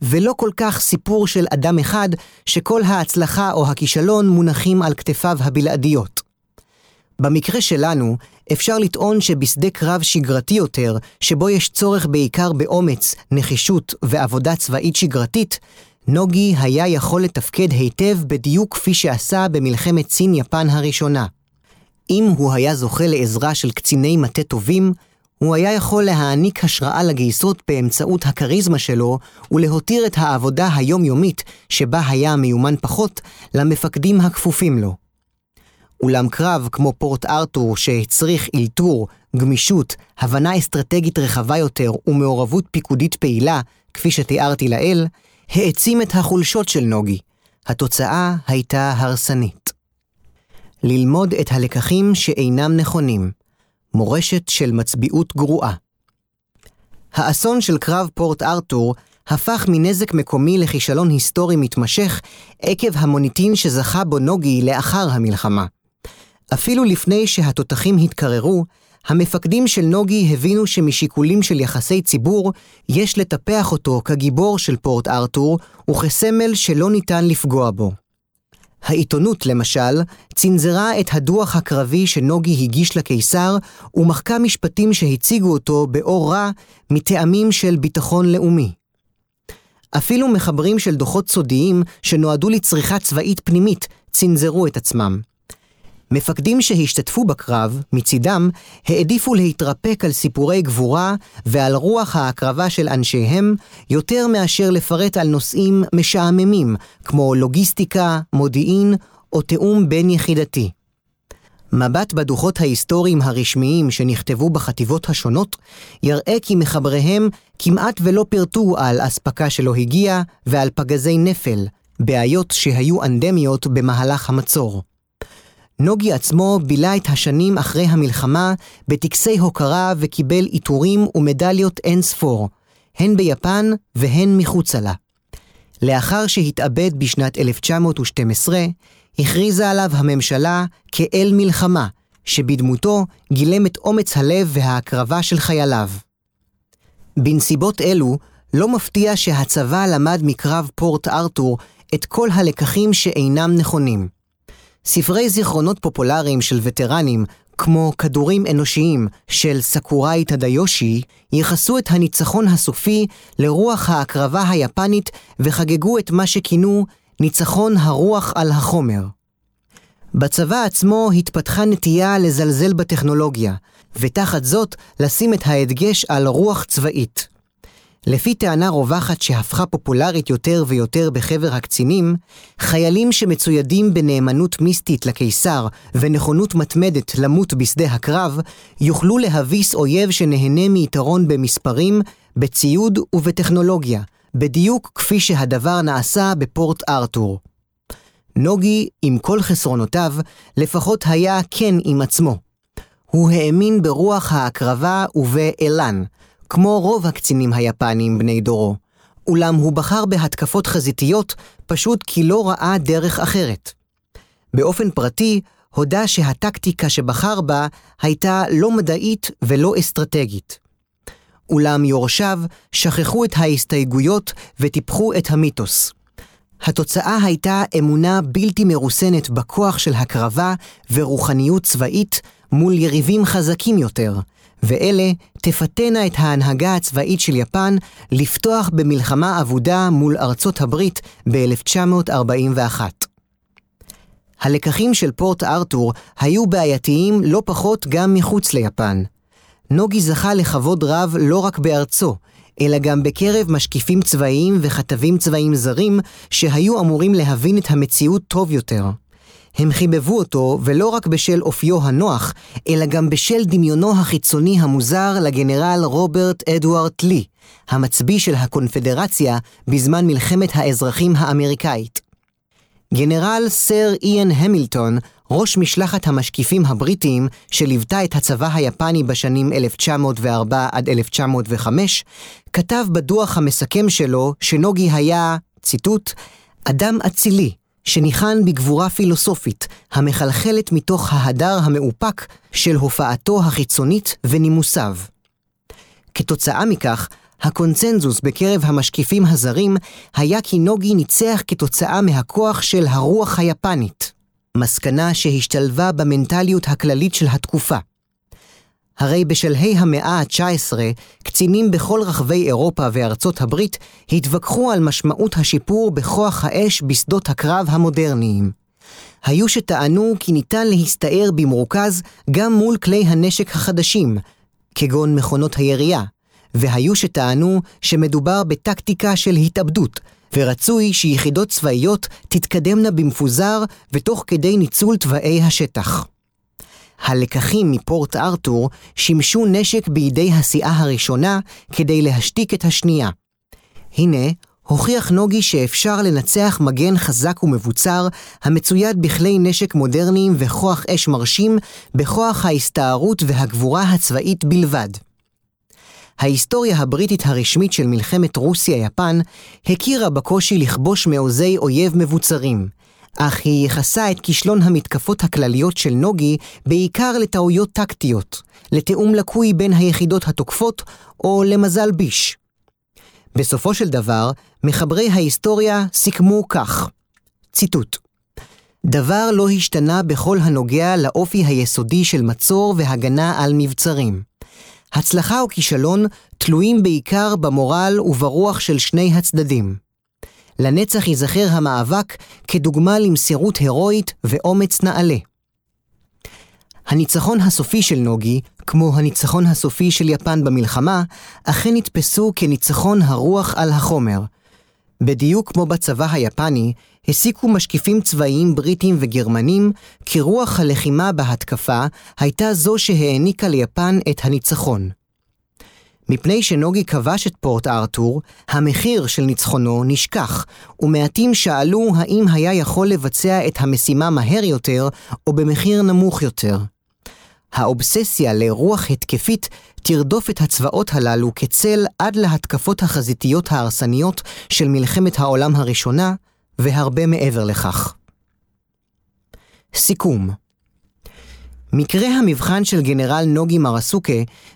ולא כל כך סיפור של אדם אחד שכל ההצלחה או הכישלון מונחים על כתפיו הבלעדיות. במקרה שלנו, אפשר לטעון שבשדה קרב שגרתי יותר, שבו יש צורך בעיקר באומץ, נחישות ועבודה צבאית שגרתית, נוגי היה יכול לתפקד היטב בדיוק כפי שעשה במלחמת סין-יפן הראשונה. אם הוא היה זוכה לעזרה של קציני מטה טובים, הוא היה יכול להעניק השראה לגייסות באמצעות הכריזמה שלו ולהותיר את העבודה היומיומית, שבה היה מיומן פחות, למפקדים הכפופים לו. אולם קרב כמו פורט ארתור שהצריך אלתור, גמישות, הבנה אסטרטגית רחבה יותר ומעורבות פיקודית פעילה, כפי שתיארתי לעיל, העצים את החולשות של נוגי. התוצאה הייתה הרסנית. ללמוד את הלקחים שאינם נכונים. מורשת של מצביעות גרועה. האסון של קרב פורט ארתור הפך מנזק מקומי לכישלון היסטורי מתמשך עקב המוניטין שזכה בו נוגי לאחר המלחמה. אפילו לפני שהתותחים התקררו, המפקדים של נוגי הבינו שמשיקולים של יחסי ציבור, יש לטפח אותו כגיבור של פורט ארתור וכסמל שלא ניתן לפגוע בו. העיתונות, למשל, צנזרה את הדוח הקרבי שנוגי הגיש לקיסר, ומחקה משפטים שהציגו אותו באור רע מטעמים של ביטחון לאומי. אפילו מחברים של דוחות סודיים שנועדו לצריכה צבאית פנימית צנזרו את עצמם. מפקדים שהשתתפו בקרב, מצידם, העדיפו להתרפק על סיפורי גבורה ועל רוח ההקרבה של אנשיהם, יותר מאשר לפרט על נושאים משעממים, כמו לוגיסטיקה, מודיעין או תיאום בין-יחידתי. מבט בדוחות ההיסטוריים הרשמיים שנכתבו בחטיבות השונות, יראה כי מחבריהם כמעט ולא פירטו על אספקה שלא הגיעה ועל פגזי נפל, בעיות שהיו אנדמיות במהלך המצור. נוגי עצמו בילה את השנים אחרי המלחמה בטקסי הוקרה וקיבל עיטורים ומדליות אין ספור, הן ביפן והן מחוצה לה. לאחר שהתאבד בשנת 1912, הכריזה עליו הממשלה כאל מלחמה, שבדמותו גילם את אומץ הלב וההקרבה של חייליו. בנסיבות אלו, לא מפתיע שהצבא למד מקרב פורט ארתור את כל הלקחים שאינם נכונים. ספרי זיכרונות פופולריים של וטרנים, כמו כדורים אנושיים של סקוראי טדיושי, ייחסו את הניצחון הסופי לרוח ההקרבה היפנית וחגגו את מה שכינו ניצחון הרוח על החומר. בצבא עצמו התפתחה נטייה לזלזל בטכנולוגיה, ותחת זאת לשים את ההדגש על רוח צבאית. לפי טענה רווחת שהפכה פופולרית יותר ויותר בחבר הקצינים, חיילים שמצוידים בנאמנות מיסטית לקיסר ונכונות מתמדת למות בשדה הקרב, יוכלו להביס אויב שנהנה מיתרון במספרים, בציוד ובטכנולוגיה, בדיוק כפי שהדבר נעשה בפורט ארתור. נוגי, עם כל חסרונותיו, לפחות היה כן עם עצמו. הוא האמין ברוח ההקרבה ובאלן, כמו רוב הקצינים היפנים בני דורו, אולם הוא בחר בהתקפות חזיתיות פשוט כי לא ראה דרך אחרת. באופן פרטי, הודה שהטקטיקה שבחר בה הייתה לא מדעית ולא אסטרטגית. אולם יורשיו שכחו את ההסתייגויות וטיפחו את המיתוס. התוצאה הייתה אמונה בלתי מרוסנת בכוח של הקרבה ורוחניות צבאית מול יריבים חזקים יותר, ואלה תפתנה את ההנהגה הצבאית של יפן לפתוח במלחמה אבודה מול ארצות הברית ב-1941. הלקחים של פורט ארתור היו בעייתיים לא פחות גם מחוץ ליפן. נוגי זכה לכבוד רב לא רק בארצו, אלא גם בקרב משקיפים צבאיים וכתבים צבאיים זרים שהיו אמורים להבין את המציאות טוב יותר. הם חיבבו אותו ולא רק בשל אופיו הנוח, אלא גם בשל דמיונו החיצוני המוזר לגנרל רוברט אדוארט לי, המצביא של הקונפדרציה בזמן מלחמת האזרחים האמריקאית. גנרל סר איאן המילטון, ראש משלחת המשקיפים הבריטיים שליוותה את הצבא היפני בשנים 1904 עד 1905, כתב בדוח המסכם שלו שנוגי היה, ציטוט, אדם אצילי, שניחן בגבורה פילוסופית, המחלחלת מתוך ההדר המאופק של הופעתו החיצונית ונימוסיו. כתוצאה מכך, הקונצנזוס בקרב המשקיפים הזרים היה כי נוגי ניצח כתוצאה מהכוח של הרוח היפנית, מסקנה שהשתלבה במנטליות הכללית של התקופה. הרי בשלהי המאה ה-19, קצינים בכל רחבי אירופה וארצות הברית התווכחו על משמעות השיפור בכוח האש בשדות הקרב המודרניים. היו שטענו כי ניתן להסתער במרוכז גם מול כלי הנשק החדשים, כגון מכונות הירייה, והיו שטענו שמדובר בטקטיקה של התאבדות, ורצוי שיחידות צבאיות תתקדמנה במפוזר ותוך כדי ניצול תוואי השטח. הלקחים מפורט ארתור שימשו נשק בידי הסיעה הראשונה כדי להשתיק את השנייה. הנה, הוכיח נוגי שאפשר לנצח מגן חזק ומבוצר, המצויד בכלי נשק מודרניים וכוח אש מרשים, בכוח ההסתערות והגבורה הצבאית בלבד. ההיסטוריה הבריטית הרשמית של מלחמת רוסיה-יפן הכירה בקושי לכבוש מעוזי אויב מבוצרים, אך היא ייחסה את כישלון המתקפות הכלליות של נוגי בעיקר לטעויות טקטיות, לתיאום לקוי בין היחידות התוקפות או למזל ביש. בסופו של דבר, מחברי ההיסטוריה סיכמו כך, ציטוט: דבר לא השתנה בכל הנוגע לאופי היסודי של מצור והגנה על מבצרים. הצלחה או כישלון תלויים בעיקר במורל וברוח של שני הצדדים. לנצח ייזכר המאבק כדוגמה למסירות הירואית ואומץ נעלה. הניצחון הסופי של נוגי, כמו הניצחון הסופי של יפן במלחמה, אכן נתפסו כניצחון הרוח על החומר. בדיוק כמו בצבא היפני, הסיקו משקיפים צבאיים בריטים וגרמנים כי רוח הלחימה בהתקפה הייתה זו שהעניקה ליפן את הניצחון. מפני שנוגי כבש את פורט ארתור, המחיר של ניצחונו נשכח, ומעטים שאלו האם היה יכול לבצע את המשימה מהר יותר, או במחיר נמוך יותר. האובססיה לרוח התקפית תרדוף את הצבאות הללו כצל עד להתקפות החזיתיות ההרסניות של מלחמת העולם הראשונה, והרבה מעבר לכך. סיכום מקרה המבחן של גנרל נוגי מרסוקה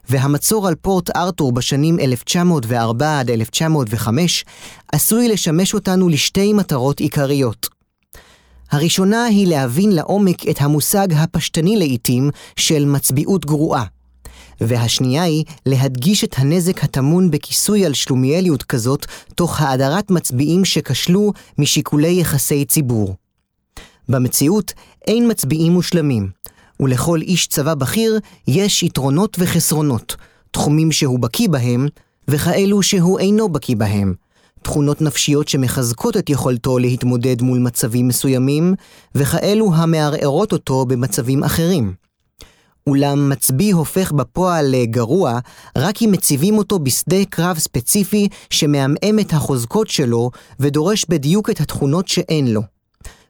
והמצור על פורט ארתור בשנים 1904 עד 1905 עשוי לשמש אותנו לשתי מטרות עיקריות. הראשונה היא להבין לעומק את המושג הפשטני לעיתים של מצביעות גרועה. והשנייה היא להדגיש את הנזק הטמון בכיסוי על שלומיאליות כזאת, תוך האדרת מצביעים שכשלו משיקולי יחסי ציבור. במציאות אין מצביעים מושלמים, ולכל איש צבא בכיר יש יתרונות וחסרונות, תחומים שהוא בקיא בהם, וכאלו שהוא אינו בקיא בהם, תכונות נפשיות שמחזקות את יכולתו להתמודד מול מצבים מסוימים, וכאלו המערערות אותו במצבים אחרים. אולם מצביא הופך בפועל לגרוע רק אם מציבים אותו בשדה קרב ספציפי שמעמעם את החוזקות שלו ודורש בדיוק את התכונות שאין לו.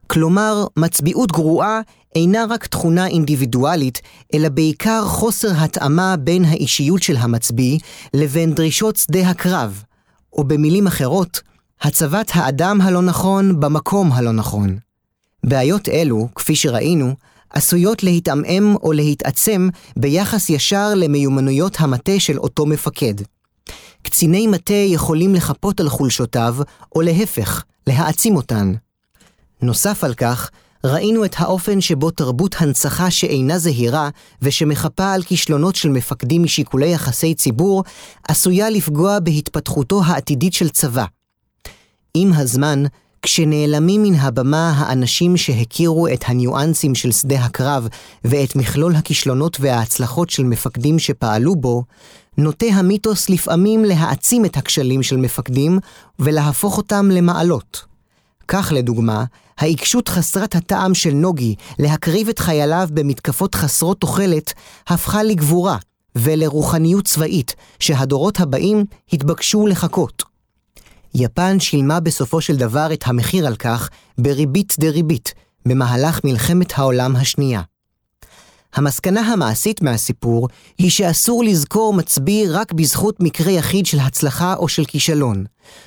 כלומר, מצביעות גרועה אינה רק תכונה אינדיבידואלית, אלא בעיקר חוסר התאמה בין האישיות של המצביא לבין דרישות שדה הקרב, או במילים אחרות, הצבת האדם הלא נכון במקום הלא נכון. בעיות אלו, כפי שראינו, עשויות להתעמעם או להתעצם ביחס ישר למיומנויות המטה של אותו מפקד. קציני מטה יכולים לחפות על חולשותיו, או להפך, להעצים אותן. נוסף על כך, ראינו את האופן שבו תרבות הנצחה שאינה זהירה ושמחפה על כישלונות של מפקדים משיקולי יחסי ציבור, עשויה לפגוע בהתפתחותו העתידית של צבא. עם הזמן, כשנעלמים מן הבמה האנשים שהכירו את הניואנסים של שדה הקרב ואת מכלול הכישלונות וההצלחות של מפקדים שפעלו בו, נוטה המיתוס לפעמים להעצים את הכשלים של מפקדים ולהפוך אותם למעלות. כך לדוגמה, העיקשות חסרת הטעם של נוגי להקריב את חייליו במתקפות חסרות תוחלת, הפכה לגבורה ולרוחניות צבאית שהדורות הבאים התבקשו לחכות. יפן שילמה בסופו של דבר את המחיר על כך בריבית דריבית, במהלך מלחמת העולם השנייה. המסקנה המעשית מהסיפור היא שאסור לזכור מצביא רק בזכות מקרה יחיד של הצלחה או של כישלון.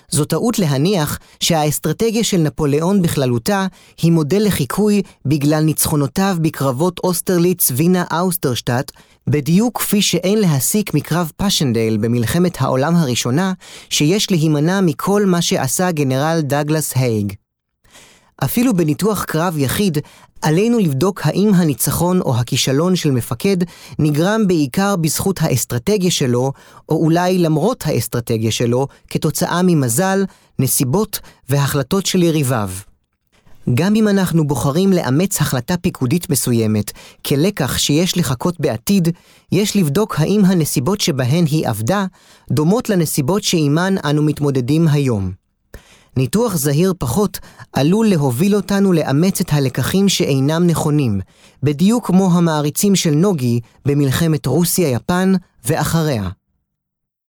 זו טעות להניח שהאסטרטגיה של נפוליאון בכללותה היא מודל לחיקוי בגלל ניצחונותיו בקרבות אוסטרליץ וינה אוסטרשטט, בדיוק כפי שאין להסיק מקרב פשנדייל במלחמת העולם הראשונה, שיש להימנע מכל מה שעשה גנרל דאגלס הייג. אפילו בניתוח קרב יחיד, עלינו לבדוק האם הניצחון או הכישלון של מפקד נגרם בעיקר בזכות האסטרטגיה שלו, או אולי למרות האסטרטגיה שלו, כתוצאה ממזל, נסיבות והחלטות של יריביו. גם אם אנחנו בוחרים לאמץ החלטה פיקודית מסוימת כלקח שיש לחכות בעתיד, יש לבדוק האם הנסיבות שבהן היא עבדה דומות לנסיבות שעימן אנו מתמודדים היום. ניתוח זהיר פחות עלול להוביל אותנו לאמץ את הלקחים שאינם נכונים, בדיוק כמו המעריצים של נוגי במלחמת רוסיה-יפן ואחריה.